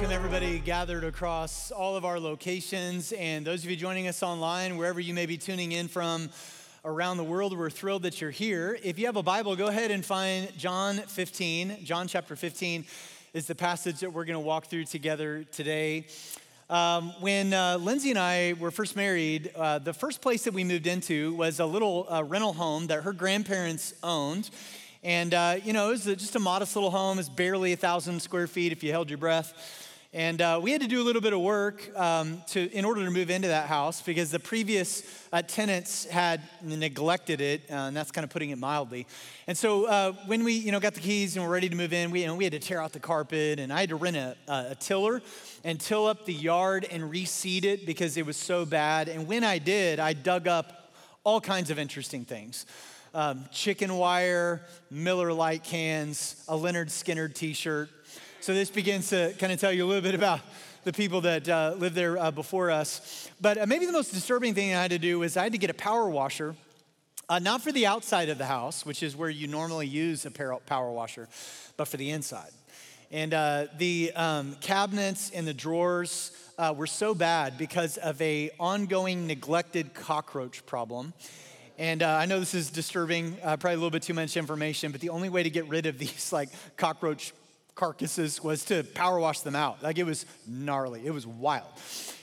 welcome everybody gathered across all of our locations and those of you joining us online, wherever you may be tuning in from around the world. We're thrilled that you're here. If you have a Bible, go ahead and find John 15. John chapter 15 is the passage that we're going to walk through together today. Um, when uh, Lindsay and I were first married, uh, the first place that we moved into was a little uh, rental home that her grandparents owned. And, uh, you know, it was just a modest little home. It's barely a thousand square feet if you held your breath. And uh, we had to do a little bit of work um, to, in order to move into that house because the previous uh, tenants had neglected it, uh, and that's kind of putting it mildly. And so uh, when we, you know, got the keys and were ready to move in, we, you know, we had to tear out the carpet, and I had to rent a, a tiller and till up the yard and reseed it because it was so bad. And when I did, I dug up all kinds of interesting things um, chicken wire, Miller Lite cans, a Lynyrd Skynyrd t shirt. So this begins to kind of tell you a little bit about the people that uh, lived there uh, before us. But uh, maybe the most disturbing thing I had to do was I had to get a power washer, uh, not for the outside of the house, which is where you normally use a power washer, but for the inside. And uh, the um, cabinets and the drawers uh, were so bad because of a ongoing neglected cockroach problem. And uh, I know this is disturbing, uh, probably a little bit too much information, but the only way to get rid of these like cockroach carcasses was to power wash them out. Like it was gnarly, it was wild.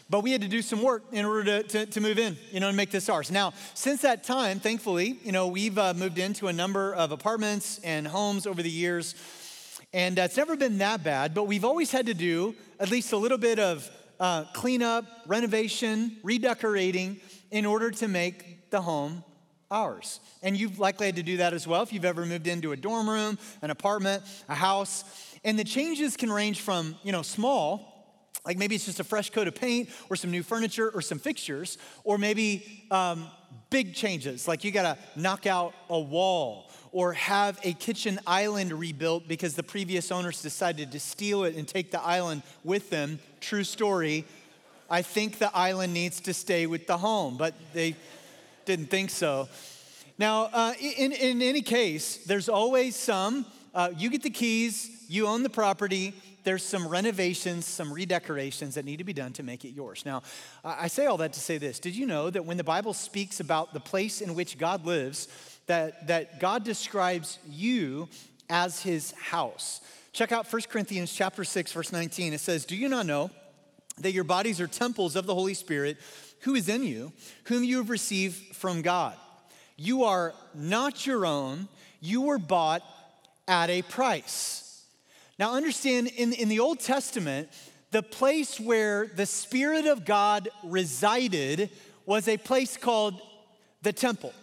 But we had to do some work in order to, to, to move in, you know, and make this ours. Now, since that time, thankfully, you know, we've uh, moved into a number of apartments and homes over the years. And uh, it's never been that bad, but we've always had to do at least a little bit of uh, cleanup, renovation, redecorating in order to make the home ours. And you've likely had to do that as well if you've ever moved into a dorm room, an apartment, a house. And the changes can range from, you know, small, like maybe it's just a fresh coat of paint or some new furniture or some fixtures, or maybe um, big changes, like you gotta knock out a wall or have a kitchen island rebuilt because the previous owners decided to steal it and take the island with them. True story. I think the island needs to stay with the home, but they didn't think so. Now, uh, in, in any case, there's always some, uh, you get the keys, you own the property, there's some renovations, some redecorations that need to be done to make it yours. Now, I say all that to say this. Did you know that when the Bible speaks about the place in which God lives, that, that God describes you as his house? Check out 1 Corinthians chapter 6, verse 19. It says, Do you not know that your bodies are temples of the Holy Spirit who is in you, whom you have received from God. You are not your own, you were bought at a price. Now, understand in, in the Old Testament, the place where the Spirit of God resided was a place called the temple.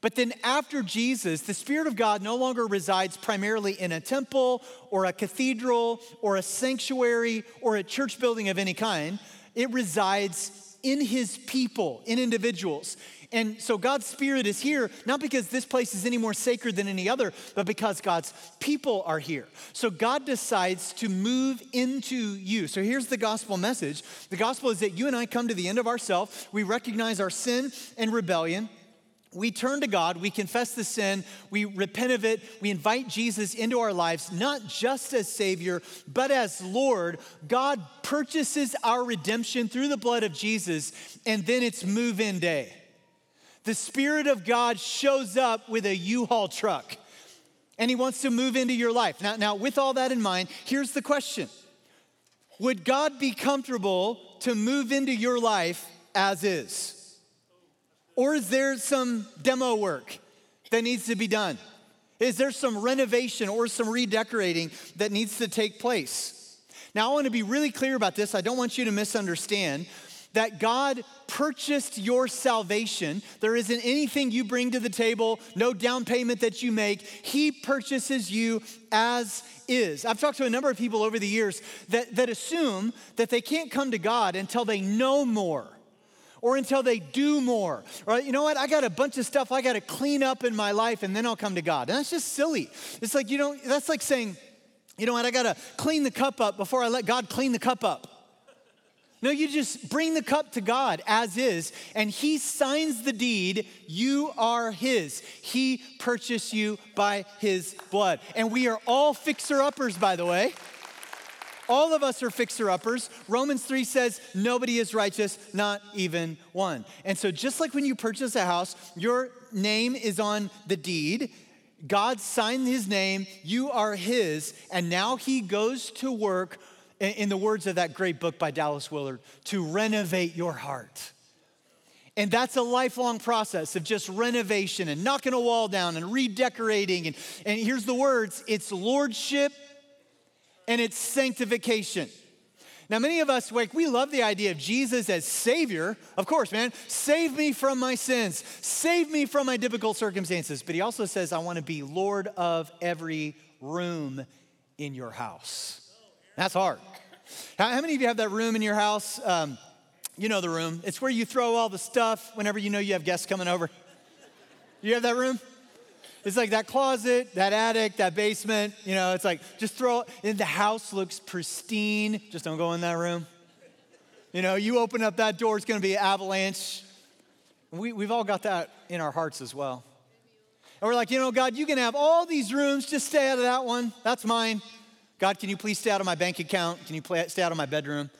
But then after Jesus, the Spirit of God no longer resides primarily in a temple or a cathedral or a sanctuary or a church building of any kind. It resides in his people, in individuals. And so God's Spirit is here, not because this place is any more sacred than any other, but because God's people are here. So God decides to move into you. So here's the gospel message the gospel is that you and I come to the end of ourselves, we recognize our sin and rebellion we turn to God, we confess the sin, we repent of it, we invite Jesus into our lives, not just as Savior, but as Lord. God purchases our redemption through the blood of Jesus, and then it's move in day. The Spirit of God shows up with a U Haul truck, and He wants to move into your life. Now, now, with all that in mind, here's the question Would God be comfortable to move into your life as is? Or is there some demo work that needs to be done? Is there some renovation or some redecorating that needs to take place? Now, I want to be really clear about this. I don't want you to misunderstand that God purchased your salvation. There isn't anything you bring to the table, no down payment that you make. He purchases you as is. I've talked to a number of people over the years that, that assume that they can't come to God until they know more or until they do more. Or, you know what? I got a bunch of stuff I got to clean up in my life and then I'll come to God. And that's just silly. It's like, you know, that's like saying, you know what? I got to clean the cup up before I let God clean the cup up. No, you just bring the cup to God as is, and He signs the deed. You are His. He purchased you by His blood. And we are all fixer uppers, by the way. All of us are fixer uppers. Romans 3 says, nobody is righteous, not even one. And so, just like when you purchase a house, your name is on the deed. God signed his name, you are his, and now he goes to work, in the words of that great book by Dallas Willard, to renovate your heart. And that's a lifelong process of just renovation and knocking a wall down and redecorating. And, and here's the words it's lordship and it's sanctification. Now, many of us, like, we love the idea of Jesus as Savior. Of course, man, save me from my sins, save me from my difficult circumstances. But He also says, I want to be Lord of every room in your house. That's hard. How, many of you have that room in your house? Um, you know the room. It's where you throw all the stuff whenever you know you have guests coming over. You have that room? It's like that closet, that attic, that basement, you know, it's like just throw it. And the house looks pristine. Just don't go in that room. You know, you open up that door, it's gonna be avalanche. We, we've all got that in our hearts as well. And we're like, you know, God, you can have all these rooms, just stay out of that one. That's mine. God, can you please stay out of my bank account? Can you stay out of my bedroom?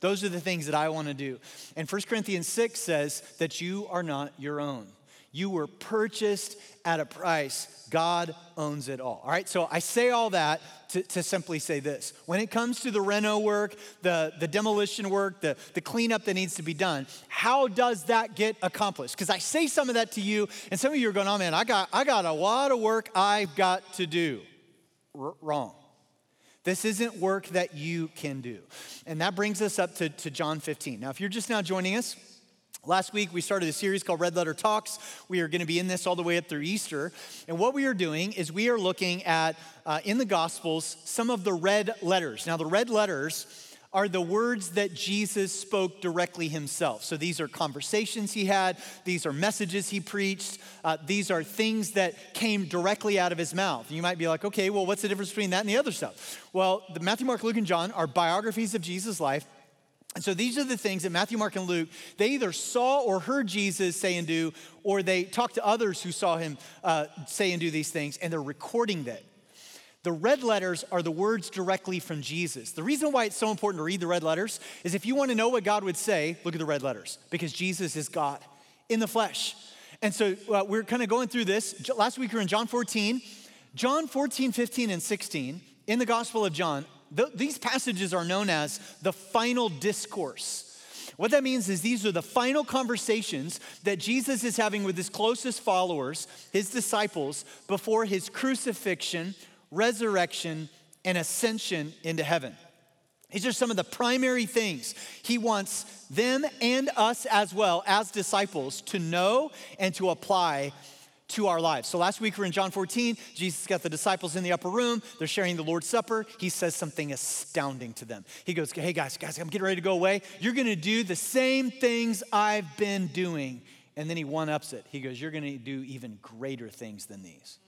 Those are the things that I want to do. And 1 Corinthians 6 says that you are not your own. You were purchased at a price. God owns it all. All right, so I say all that to, to, simply say this. When it comes to the reno work, the, the demolition work, the, the cleanup that needs to be done, how does that get accomplished? Because I say some of that to you, and some of you are going, oh man, I got, I got a lot of work I've got to do. R- wrong. This isn't work that you can do. And that brings us up to, to John 15. Now, if you're just now joining us, Last week, we started a series called Red Letter Talks. We are going to be in this all the way up through Easter. And what we are doing is we are looking at, uh, in the Gospels, some of the red letters. Now, the red letters are the words that Jesus spoke directly himself. So these are conversations he had, these are messages he preached, uh, these are things that came directly out of his mouth. You might be like, okay, well, what's the difference between that and the other stuff? Well, the Matthew, Mark, Luke, and John are biographies of Jesus' life. And so these are the things that Matthew, Mark, and Luke, they either saw or heard Jesus say and do, or they talked to others who saw him uh, say and do these things, and they're recording that. The red letters are the words directly from Jesus. The reason why it's so important to read the red letters is if you want to know what God would say, look at the red letters, because Jesus is God in the flesh. And so uh, we're kind of going through this. Last week we were in John 14. John 14, 15, and 16 in the Gospel of John, th- these passages are known as the final discourse. What that means is these are the final conversations that Jesus is having with his closest followers, his disciples, before his crucifixion, resurrection, and ascension into heaven. These are some of the primary things he wants them and us as well as disciples to know and to apply to our lives. So last week we are in John 14. Jesus got the disciples in the upper room. They're sharing the Lord's Supper. He says something astounding to them. He goes, Hey guys, guys, I'm getting ready to go away. You're going to do the same things I've been doing. And then he one ups it. He goes, You're going to do even greater things than these.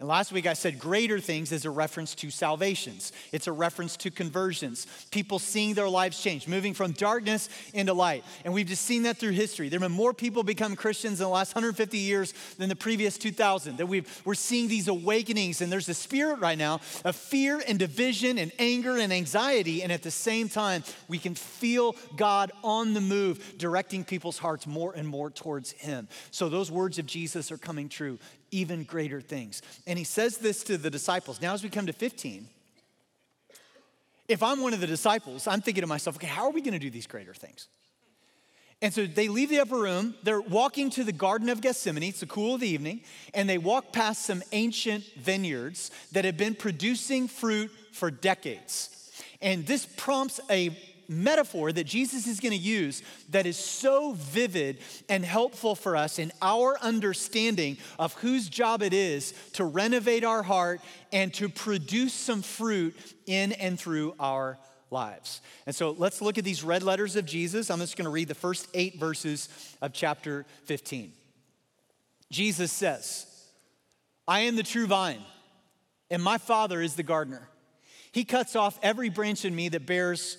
And last week I said greater things is a reference to salvations. It's a reference to conversions, people seeing their lives change, moving from darkness into light. And we've just seen that through history. There have been more people become Christians in the last 150 years than the previous 2,000. That we've, we're seeing these awakenings, and there's a spirit right now of fear and division and anger and anxiety. And at the same time, we can feel God on the move, directing people's hearts more and more towards Him. So those words of Jesus are coming true even greater things. And he says this to the disciples. Now, as we come to 15, if I'm one of the disciples, I'm thinking to myself, okay, how are we going to do these greater things? And so they leave the upper room, they're walking to the Garden of Gethsemane, it's the cool of the evening, and they walk past some ancient vineyards that have been producing fruit for decades. And this prompts a metaphor that Jesus is going to use that is so vivid and helpful for us in our understanding of whose job it is to renovate our heart and to produce some fruit in and through our lives. And so let's look at these red letters of Jesus. I'm just going to read the first eight verses of chapter 15. Jesus says, I am the true vine, and my Father is the gardener. He cuts off every branch in me that bears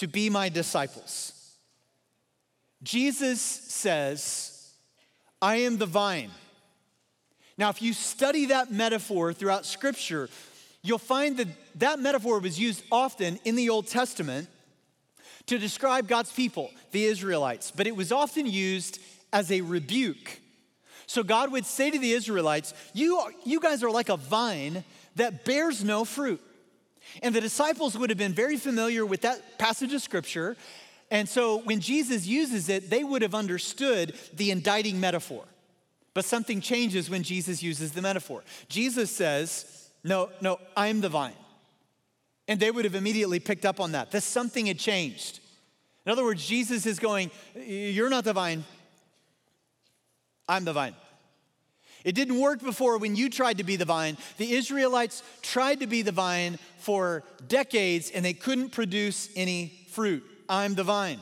to be my disciples. Jesus says, I am the vine. Now, if you study that metaphor throughout Scripture, you'll find that that metaphor was used often in the Old Testament to describe God's people, the Israelites, but it was often used as a rebuke. So God would say to the Israelites, you, you guys are like a vine that bears no fruit. And the disciples would have been very familiar with that passage of Scripture. And so when Jesus uses it, they would have understood the indicting metaphor. But something changes when Jesus uses the metaphor. Jesus says, No, no, I'm the vine. And they would have immediately picked up on that. That something had changed. In other words, Jesus is going, You're not the vine, I'm the vine. It didn't work before when you tried to be the vine. The Israelites tried to be the vine for decades and they couldn't produce any fruit. I'm the vine.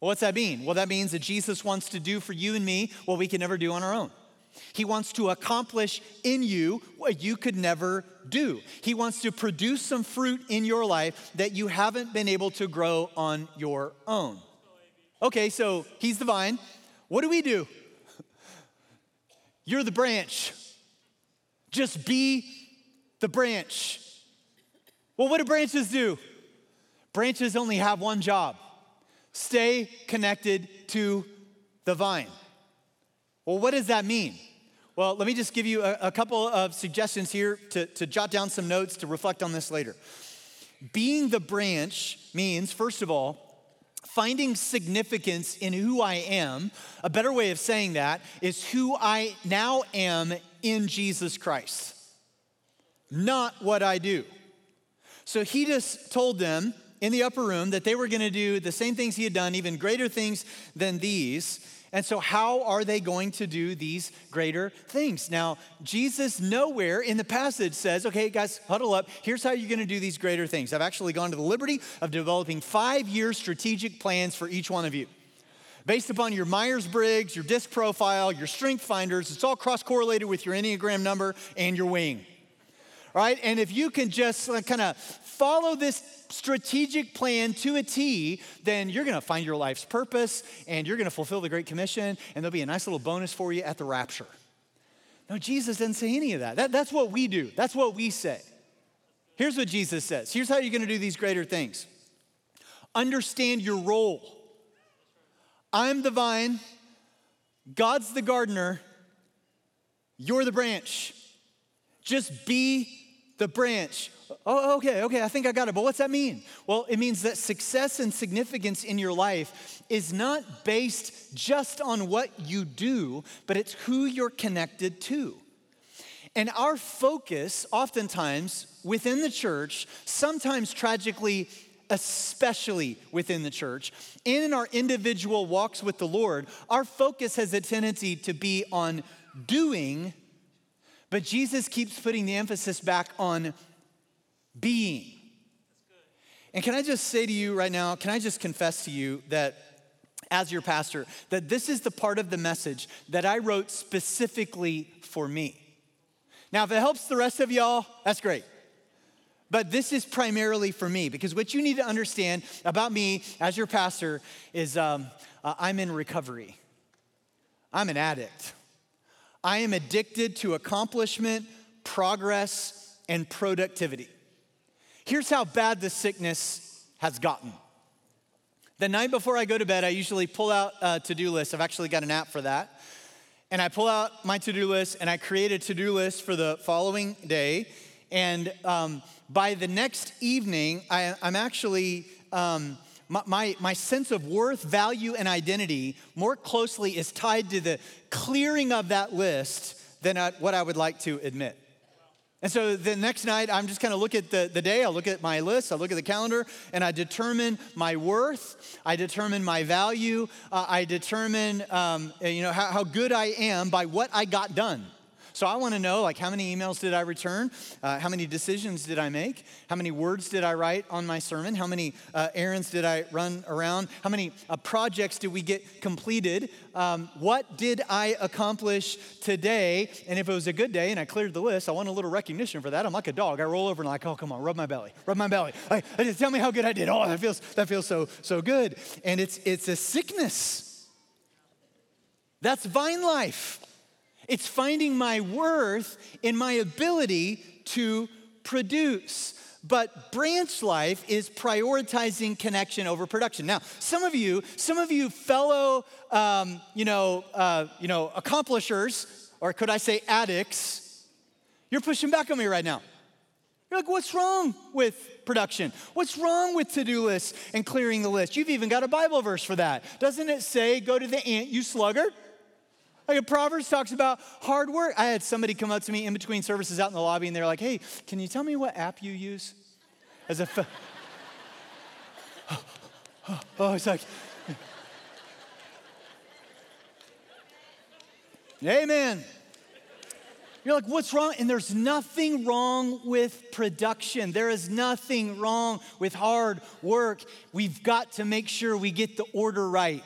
Well, what's that mean? Well, that means that Jesus wants to do for you and me what we can never do on our own. He wants to accomplish in you what you could never do. He wants to produce some fruit in your life that you haven't been able to grow on your own. Okay, so he's the vine. What do we do? You're the branch. Just be the branch. Well, what do branches do? Branches only have one job Stay connected to the vine. Well, what does that mean? Well, let me just give you a, a couple of suggestions here to, to jot down some notes to reflect on this later. Being the branch means, first of all, finding significance in who I am. A better way of saying that is who I now am in Jesus Christ, not what I do. So he just told them in the upper room that they were going to do the same things he had done, even greater things than these. And so, how are they going to do these greater things? Now, Jesus nowhere in the passage says, okay, guys, huddle up. Here's how you're going to do these greater things. I've actually gone to the liberty of developing five year strategic plans for each one of you. Based upon your Myers Briggs, your disc profile, your strength finders, it's all cross correlated with your Enneagram number and your wing. Right? And if you can just kind of follow this strategic plan to a T, then you're going to find your life's purpose and you're going to fulfill the Great Commission, and there'll be a nice little bonus for you at the rapture. No, Jesus didn't say any of that. that that's what we do, that's what we say. Here's what Jesus says here's how you're going to do these greater things understand your role. I'm the vine, God's the gardener, you're the branch. Just be the branch. Oh, okay, okay, I think I got it. But what's that mean? Well, it means that success and significance in your life is not based just on what you do, but it's who you're connected to. And our focus, oftentimes within the church, sometimes tragically, especially within the church, and in our individual walks with the Lord, our focus has a tendency to be on doing, but Jesus keeps putting the emphasis back on being. And can I just say to you right now, can I just confess to you that as your pastor, that this is the part of the message that I wrote specifically for me. Now, if it helps the rest of y'all, that's great. But this is primarily for me because what you need to understand about me as your pastor is um, uh, I'm in recovery. I'm an addict. I am addicted to accomplishment, progress, and productivity. Here's how bad the sickness has gotten. The night before I go to bed, I usually pull out a to do list. I've actually got an app for that. And I pull out my to do list and I create a to do list for the following day. And um, by the next evening, I, am actually, um, my, my, sense of worth, value, and identity more closely is tied to the clearing of that list than what I would like to admit. And so the next night, I'm just kind of look at the, the day, I look at my list, I look at the calendar, and I determine my worth, I determine my value, uh, I determine um, you know, how, how good I am by what I got done. So I want to know like how many emails did I return? Uh, how many decisions did I make? How many words did I write on my sermon? How many uh, errands did I run around? How many uh, projects did we get completed? Um, what did I accomplish today? And if it was a good day and I cleared the list, I want a little recognition for that. I'm like a dog. I roll over and like, oh come on, rub my belly, rub my belly. Like, tell me how good I did. Oh, that feels that feels so so good. And it's it's a sickness. That's vine life. It's finding my worth in my ability to produce. But branch life is prioritizing connection over production. Now, some of you, some of you fellow, um, you know, uh, you know, accomplishers, or could I say addicts, you're pushing back on me right now. You're like, what's wrong with production? What's wrong with to do lists and clearing the list? You've even got a Bible verse for that. Doesn't it say, go to the ant, you sluggard? Like Proverbs talks about hard work. I had somebody come up to me in between services out in the lobby and they're like, hey, can you tell me what app you use? As a, fa- oh, it's like, amen. You're like, what's wrong? And there's nothing wrong with production. There is nothing wrong with hard work. We've got to make sure we get the order right.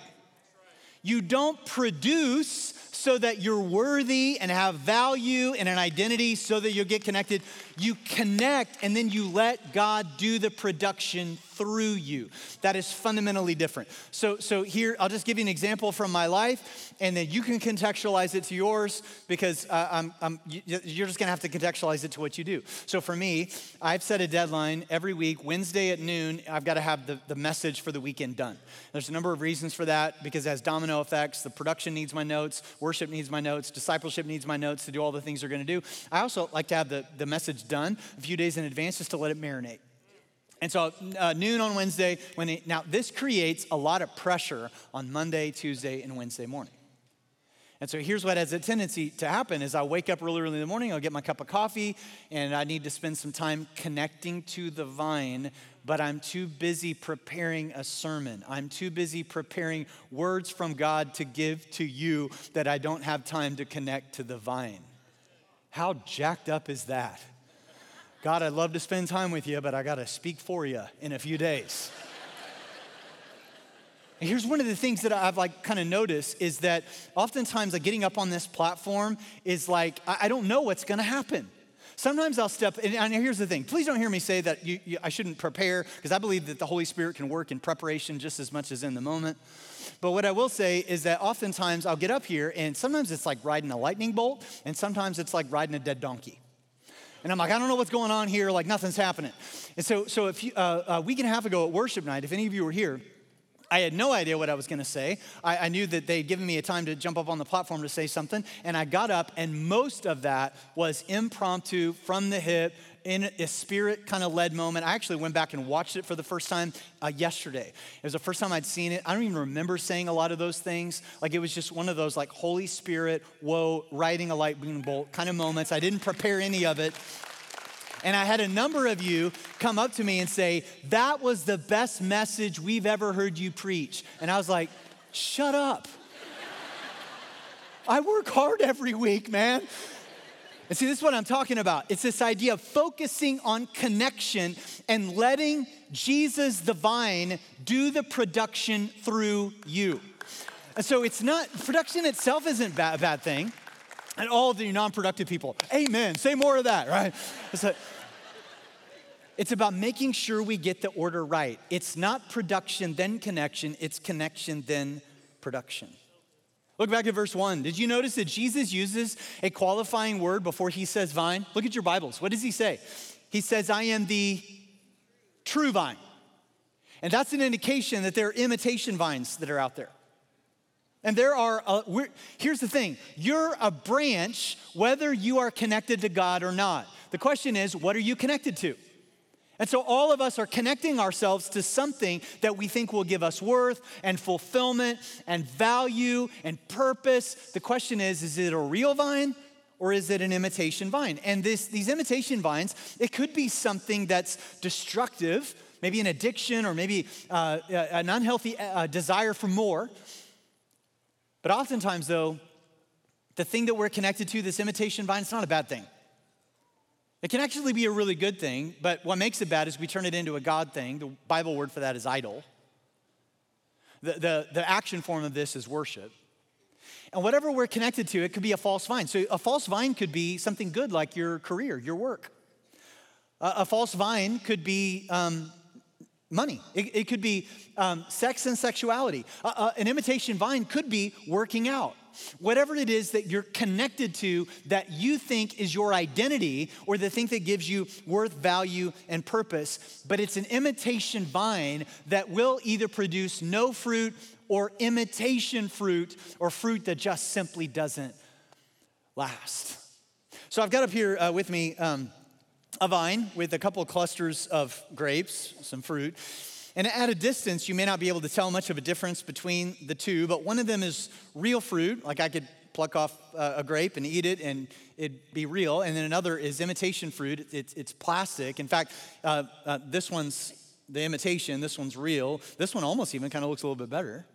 You don't produce so that you're worthy and have value and an identity so that you'll get connected. You connect and then you let God do the production through you. That is fundamentally different. So, so here, I'll just give you an example from my life, and then you can contextualize it to yours because uh, I'm, I'm, you're just gonna have to contextualize it to what you do. So for me, I've set a deadline every week, Wednesday at noon, I've gotta have the, the message for the weekend done. There's a number of reasons for that because it has domino effects, the production needs my notes, worship needs my notes, discipleship needs my notes to do all the things they're gonna do. I also like to have the, the message done a few days in advance just to let it marinate. And so uh, noon on Wednesday, when now this creates a lot of pressure on Monday, Tuesday, and Wednesday morning. And so here's what has a tendency to happen is I'll wake up really early in the morning, I'll get my cup of coffee, and I need to spend some time connecting to the vine, but I'm too busy preparing a sermon. I'm too busy preparing words from God to give to you that I don't have time to connect to the vine. How jacked up is that? God, I'd love to spend time with you, but I got to speak for you in a few days. Here's one of the things that I've like kind of noticed is that oftentimes like getting up on this platform is like I, don't know what's going to happen. Sometimes I'll step, and, and here's the thing. Please don't hear me say that you, you, I shouldn't prepare, because I believe that the Holy Spirit can work in preparation just as much as in the moment. But what I will say is that oftentimes I'll get up here, and sometimes it's like riding a lightning bolt, and sometimes it's like riding a dead donkey. And I'm like, I don't know what's going on here, like nothing's happening. And so, so if you, uh, a week and a half ago at worship night, if any of you were here, I had no idea what I was going to say. I, I, knew that they'd given me a time to jump up on the platform to say something, and I got up, and most of that was impromptu, from the hip, in a spirit kind of led moment. I actually went back and watched it for the first time uh, yesterday. It was the first time I'd seen it. I don't even remember saying a lot of those things. Like it was just one of those like Holy Spirit, whoa, riding a light lightning bolt kind of moments. I didn't prepare any of it. And I had a number of you come up to me and say, That was the best message we've ever heard you preach. And I was like, Shut up. I work hard every week, man. And see, this is what I'm talking about. It's this idea of focusing on connection and letting Jesus, the vine, do the production through you. And so it's not, production itself isn't a bad thing. And all the non productive people, amen, say more of that, right? It's, a, it's about making sure we get the order right. It's not production, then connection, it's connection, then production. Look back at verse one. Did you notice that Jesus uses a qualifying word before he says vine? Look at your Bibles. What does he say? He says, I am the true vine. And that's an indication that there are imitation vines that are out there. And there are, uh, a, here's the thing you're a branch whether you are connected to God or not. The question is, what are you connected to? And so all of us are connecting ourselves to something that we think will give us worth and fulfillment and value and purpose. The question is is it a real vine or is it an imitation vine? And this, these imitation vines, it could be something that's destructive, maybe an addiction or maybe uh, an unhealthy uh, desire for more. But oftentimes, though, the thing that we're connected to, this imitation vine, it's not a bad thing. It can actually be a really good thing, but what makes it bad is we turn it into a God thing. The Bible word for that is idol. The, the, the action form of this is worship. And whatever we're connected to, it could be a false vine. So a false vine could be something good like your career, your work. A, a false vine could be um, money, it, it, could be um, sex and sexuality. Uh, an imitation vine could be working out. Whatever it is that you're connected to that you think is your identity or the thing that gives you worth, value, and purpose, but it's an imitation vine that will either produce no fruit or imitation fruit or fruit that just simply doesn't last. So I've got up here uh, with me um, a vine with a couple clusters of grapes, some fruit. And at a distance, you may not be able to tell much of a difference between the two, but one of them is real fruit, like I could pluck off a grape and eat it and it'd be real. And then another is imitation fruit, it's, it's plastic. In fact, uh, uh, this one's the imitation, this one's real. This one almost even kind of looks a little bit better.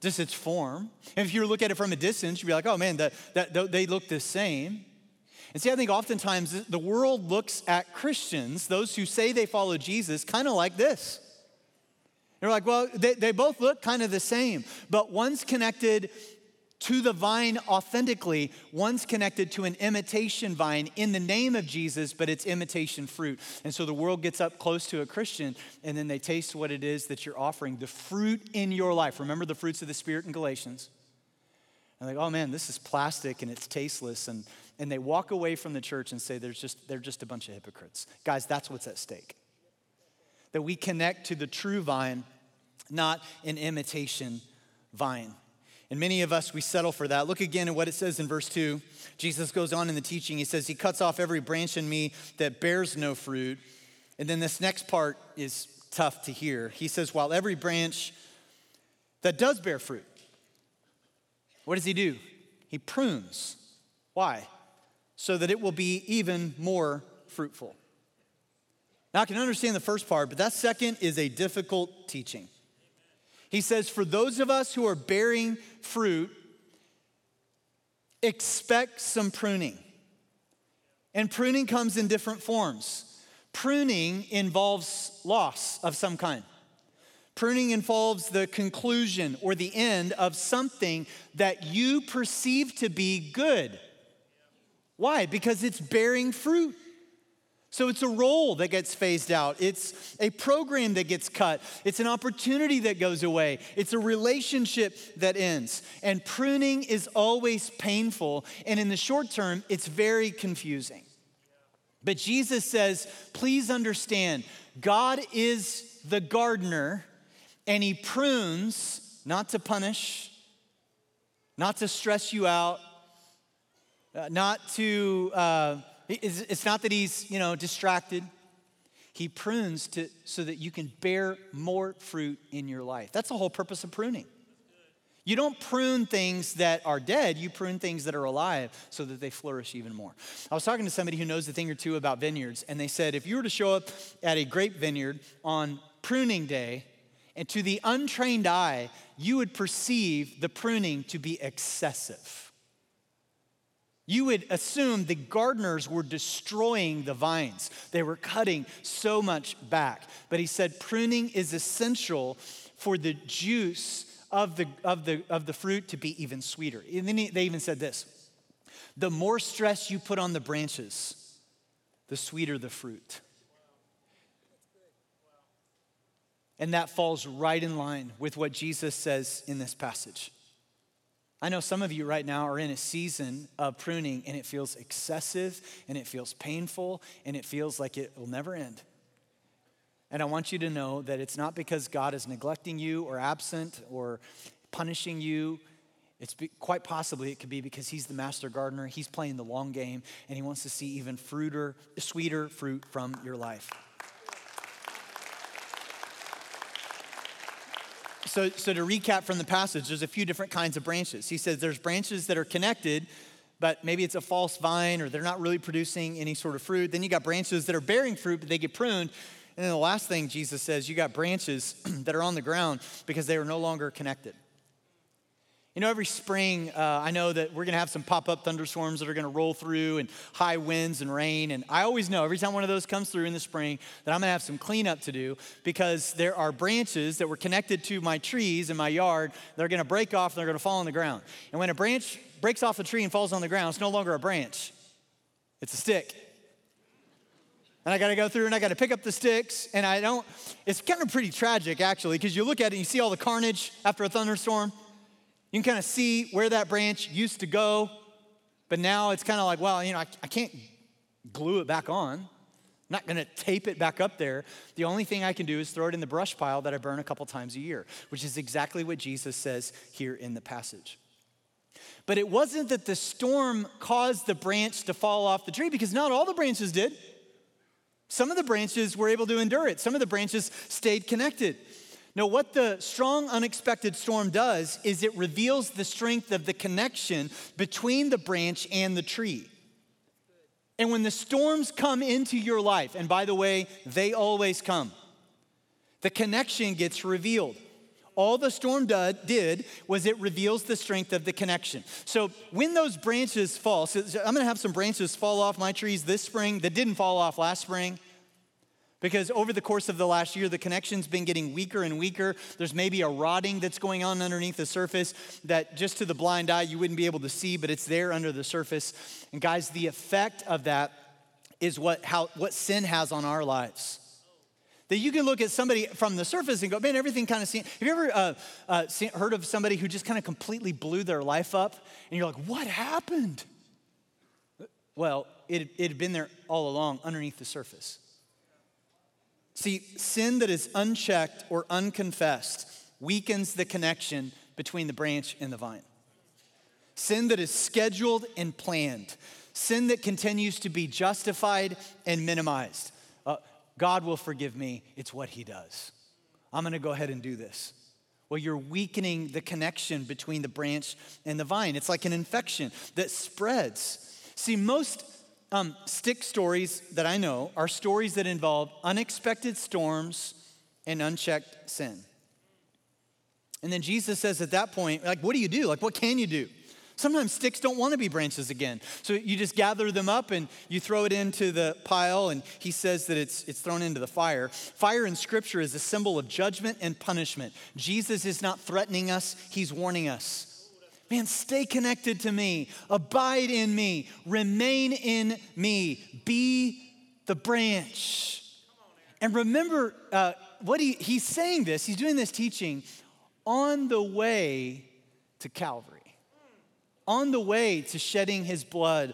Just its form. And if you look at it from a distance, you'd be like, oh man, that, that, they look the same. And see, I think oftentimes the world looks at Christians, those who say they follow Jesus, kind of like this. They're like, well, they, they both look kind of the same, but one's connected to the vine authentically, one's connected to an imitation vine in the name of Jesus, but it's imitation fruit. And so the world gets up close to a Christian and then they taste what it is that you're offering, the fruit in your life. Remember the fruits of the Spirit in Galatians? And like, oh man, this is plastic and it's tasteless. And, and they walk away from the church and say, There's just, they're just a bunch of hypocrites. Guys, that's what's at stake. That we connect to the true vine, not an imitation vine. And many of us, we settle for that. Look again at what it says in verse 2. Jesus goes on in the teaching. He says, He cuts off every branch in me that bears no fruit. And then this next part is tough to hear. He says, While every branch that does bear fruit, what does he do? He prunes. Why? So that it will be even more fruitful. Now, I can understand the first part, but that second is a difficult teaching. He says, For those of us who are bearing fruit, expect some pruning. And pruning comes in different forms. Pruning involves loss of some kind. Pruning involves the conclusion or the end of something that you perceive to be good. Why? Because it's bearing fruit. So it's a role that gets phased out. It's a program that gets cut. It's an opportunity that goes away. It's a relationship that ends. And pruning is always painful. And in the short term, it's very confusing. But Jesus says, please understand, God is the gardener and he prunes not to punish, not to stress you out, uh, not to, uh, it's not that he's, you know, distracted. He prunes to, so that you can bear more fruit in your life. That's the whole purpose of pruning. You don't prune things that are dead, you prune things that are alive so that they flourish even more. I was talking to somebody who knows a thing or two about vineyards, and they said if you were to show up at a grape vineyard on pruning day, and to the untrained eye, you would perceive the pruning to be excessive. You would assume the gardeners were destroying the vines. They were cutting so much back. But he said pruning is essential for the juice of the, of the, of the fruit to be even sweeter. And then he, they even said this the more stress you put on the branches, the sweeter the fruit. And that falls right in line with what Jesus says in this passage. I know some of you right now are in a season of pruning and it feels excessive and it feels painful and it feels like it will never end. And I want you to know that it's not because God is neglecting you or absent or punishing you. It's be, quite possibly it could be because he's the master gardener, he's playing the long game, and he wants to see even fruiter, sweeter fruit from your life. So, so to recap from the passage, there's a few different kinds of branches. He says there's branches that are connected, but maybe it's a false vine or they're not really producing any sort of fruit. Then you got branches that are bearing fruit, but they get pruned. And then the last thing Jesus says, you got branches that are on the ground because they are no longer connected. You know, every spring, uh, I know that we're going to have some pop up thunderstorms that are going to roll through and high winds and rain. And I always know every time one of those comes through in the spring that I'm going to have some cleanup to do because there are branches that were connected to my trees in my yard that are going to break off and they're going to fall on the ground. And when a branch breaks off a tree and falls on the ground, it's no longer a branch, it's a stick. And I got to go through and I got to pick up the sticks. And I don't, it's kind of pretty tragic actually, because you look at it and you see all the carnage after a thunderstorm. You can kind of see where that branch used to go, but now it's kind of like, well, you know, I, I can't glue it back on. I'm not gonna tape it back up there. The only thing I can do is throw it in the brush pile that I burn a couple times a year, which is exactly what Jesus says here in the passage. But it wasn't that the storm caused the branch to fall off the tree because not all the branches did. Some of the branches were able to endure it, some of the branches stayed connected. No, what the strong, unexpected storm does is it reveals the strength of the connection between the branch and the tree. And when the storms come into your life, and by the way, they always come, the connection gets revealed. All the storm did was it reveals the strength of the connection. So when those branches fall, so I'm gonna have some branches fall off my trees this spring that didn't fall off last spring. Because over the course of the last year, the connection's been getting weaker and weaker. There's maybe a rotting that's going on underneath the surface that just to the blind eye you wouldn't be able to see, but it's there under the surface. And guys, the effect of that is what, how, what sin has on our lives. That you can look at somebody from the surface and go, man, everything kind of seen. Have you ever uh, uh, seen, heard of somebody who just kind of completely blew their life up? And you're like, what happened? Well, it, it had been there all along underneath the surface. See, sin that is unchecked or unconfessed weakens the connection between the branch and the vine. Sin that is scheduled and planned, sin that continues to be justified and minimized. Uh, God will forgive me, it's what He does. I'm gonna go ahead and do this. Well, you're weakening the connection between the branch and the vine. It's like an infection that spreads. See, most um, stick stories that I know are stories that involve unexpected storms and unchecked sin. And then Jesus says at that point, like, what do you do? Like, what can you do? Sometimes sticks don't want to be branches again. So you just gather them up and you throw it into the pile, and he says that it's, it's thrown into the fire. Fire in scripture is a symbol of judgment and punishment. Jesus is not threatening us, he's warning us. Man, stay connected to me, abide in me, remain in me, be the branch. And remember uh, what he, he's saying this, he's doing this teaching on the way to Calvary, on the way to shedding his blood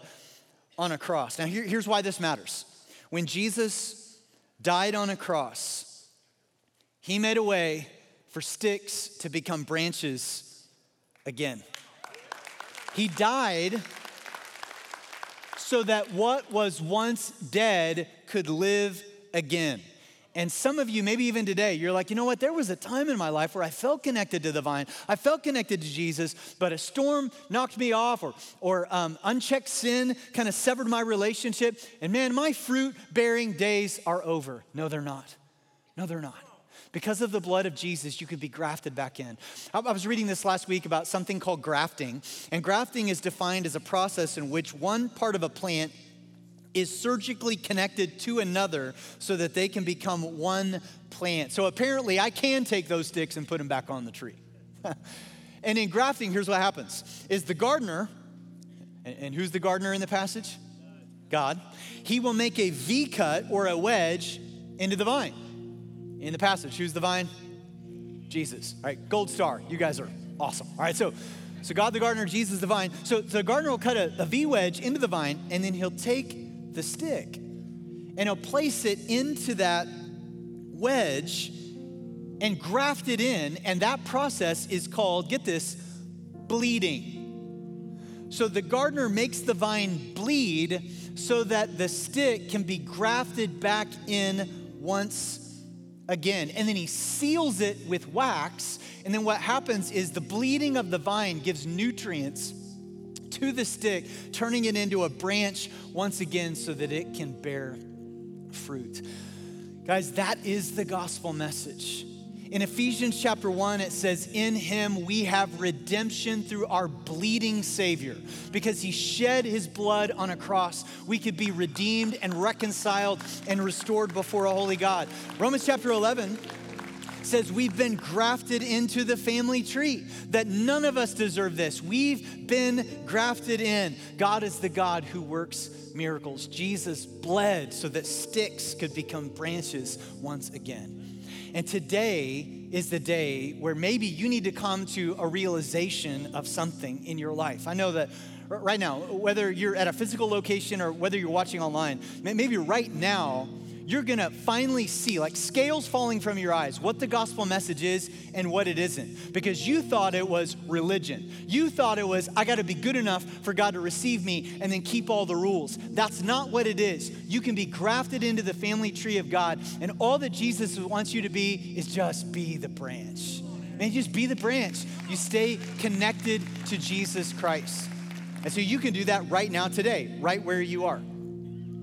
on a cross. Now, here, here's why this matters. When Jesus died on a cross, he made a way for sticks to become branches again. He died so that what was once dead could live again. And some of you, maybe even today, you're like, you know what? There was a time in my life where I felt connected to the vine. I felt connected to Jesus, but a storm knocked me off, or, or um, unchecked sin kind of severed my relationship. And man, my fruit bearing days are over. No, they're not. No, they're not. Because of the blood of Jesus, you could be grafted back in. I was reading this last week about something called grafting, and grafting is defined as a process in which one part of a plant is surgically connected to another so that they can become one plant. So apparently, I can take those sticks and put them back on the tree. and in grafting, here's what happens: is the gardener, and who's the gardener in the passage? God. He will make a V cut or a wedge into the vine in the passage. Who's the vine? Jesus. All right, gold star. You guys are awesome. All right, so so God the gardener, Jesus the vine. So so the gardener will cut a, a V wedge into the vine, and then he'll take the stick and he'll place it into that wedge and graft it in. And that process is called, get this, bleeding. So the gardener makes the vine bleed so that the stick can be grafted back in once again. And then he seals it with wax. And then what happens is the bleeding of the vine gives nutrients to the stick, turning it into a branch once again so that it can bear fruit. Guys, that is the gospel message. In Ephesians chapter 1, it says, In him we have redemption through our bleeding Savior. Because he shed his blood on a cross, we could be redeemed and reconciled and restored before a holy God. Romans chapter 11 says we've been grafted into the family tree, that none of us deserve this. We've been grafted in. God is the God who works miracles. Jesus bled so that sticks could become branches once again. And today is the day where maybe you need to come to a realization of something in your life. I know that right now, whether you're at a physical location or whether you're watching online, maybe right now, you're gonna finally see, like scales falling from your eyes, what the gospel message is and what it isn't. Because you thought it was religion. You thought it was, I gotta be good enough for God to receive me and then keep all the rules. That's not what it is. You can be grafted into the family tree of God, and all that Jesus wants you to be is just be the branch. Man, just be the branch. You stay connected to Jesus Christ. And so you can do that right now, today, right where you are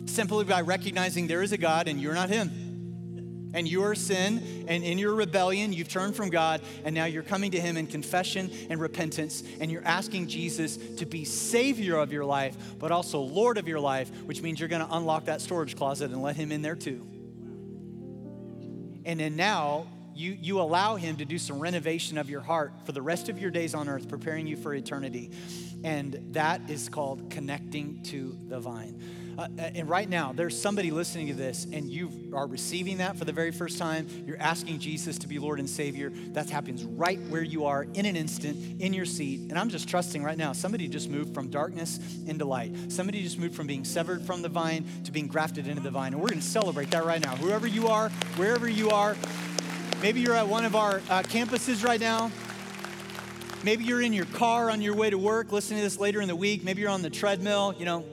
simply by recognizing there is a God and you're not Him. And your sin and in your rebellion, you've turned from God, and now you're coming to Him in confession and repentance, and you're asking Jesus to be Savior of your life, but also Lord of your life, which means you're gonna unlock that storage closet and let Him in there too. And then now, you, you allow him to do some renovation of your heart for the rest of your days on earth, preparing you for eternity. And that is called connecting to the vine. Uh, uh, and right now, there's somebody listening to this, and you are receiving that for the very first time. You're asking Jesus to be Lord and Savior. That happens right where you are in an instant, in your seat. And I'm just trusting right now, somebody just moved from darkness into light. Somebody just moved from being severed from the vine to being grafted into the vine. And we're going to celebrate that right now. Whoever you are, wherever you are, maybe you're at one of our uh, campuses right now. Maybe you're in your car on your way to work, listening to this later in the week. Maybe you're on the treadmill, you know,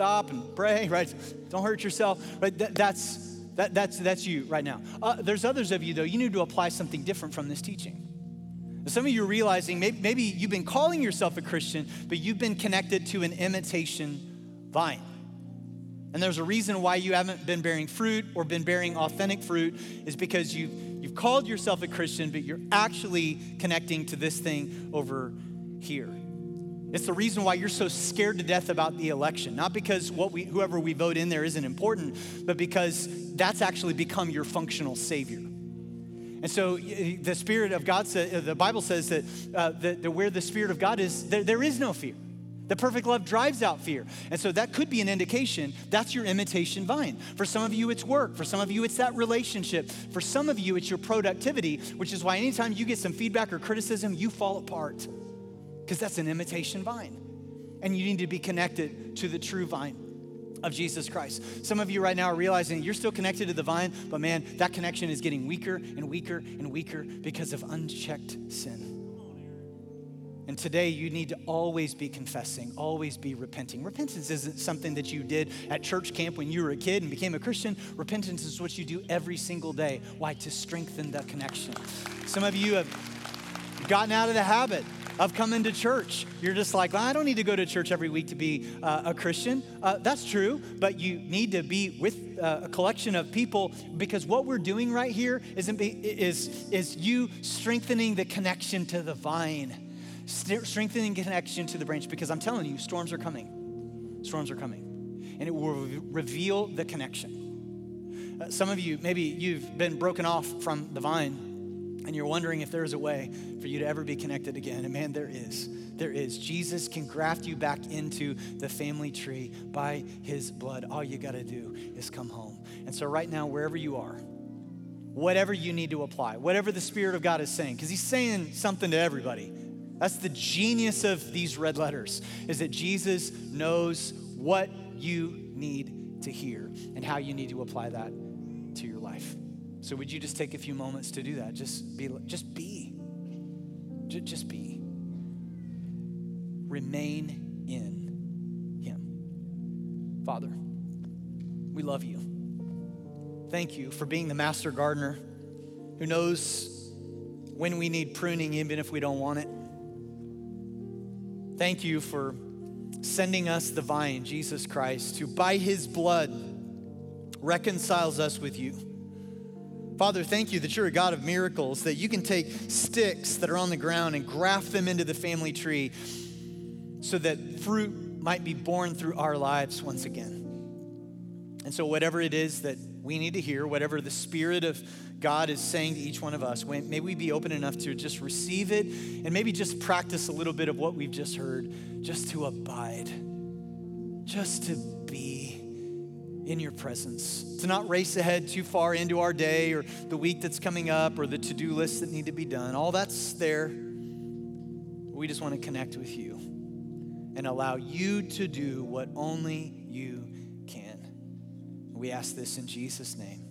stop and pray, right? Don't hurt yourself, right? That, that's, that, that's, that's you right now. Uh, there's others of you, though, you need to apply something different from this teaching. Some of you are realizing maybe, maybe you've been calling yourself a Christian, but you've been connected to an imitation vine. And there's a reason why you haven't been bearing fruit or been bearing authentic fruit is because you've, you've called yourself a Christian, but you're actually connecting to this thing over here. It's the reason why you're so scared to death about the election. Not because what we, whoever we vote in there isn't important, but because that's actually become your functional savior. And so the Spirit of God, says, the Bible says that, uh, that, that, where the Spirit of God is, there, there is no fear. The perfect love drives out fear. And so that could be an indication that's your imitation vine. For some of you, it's work. For some of you, it's that relationship. For some of you, it's your productivity, which is why anytime you get some feedback or criticism, you fall apart because that's an imitation vine. And you need to be connected to the true vine of Jesus Christ. Some of you right now are realizing you're still connected to the vine, but man, that connection is getting weaker and weaker and weaker because of unchecked sin. And today you need to always be confessing, always be repenting. Repentance isn't something that you did at church camp when you were a kid and became a Christian. Repentance is what you do every single day. Why? To strengthen the connection. Some of you have gotten out of the habit of coming to church. You're just like, well, I don't need to go to church every week to be uh, a Christian. Uh, that's true, but you need to be with uh, a collection of people because what we're doing right here is, is, is you strengthening the connection to the vine strengthening connection to the branch because I'm telling you, storms are coming. Storms are coming. And it will reveal the connection. Uh, some of you, maybe you've been broken off from the vine and you're wondering if there's a way for you to ever be connected again. And man, there is. There is. Jesus can graft you back into the family tree by his blood. All you got to do is come home. And so, right now, wherever you are, whatever you need to apply, whatever the Spirit of God is saying, because he's saying something to everybody. That's the genius of these red letters, is that Jesus knows what you need to hear and how you need to apply that to your life. So would you just take a few moments to do that? Just be just be. Just be. remain in Him. Father, we love you. Thank you for being the master gardener who knows when we need pruning, even if we don't want it. Thank you for sending us the vine, Jesus Christ, who by his blood reconciles us with you. Father, thank you that you're a God of miracles, that you can take sticks that are on the ground and graft them into the family tree so that fruit might be born through our lives once again. And so, whatever it is that we need to hear, whatever the Spirit of God is saying to each one of us, may we be open enough to just receive it and maybe just practice a little bit of what we've just heard, just to abide, just to be in your presence, to not race ahead too far into our day or the week that's coming up or the to do lists that need to be done. All that's there. We just want to connect with you and allow you to do what only you can. We ask this in Jesus' name.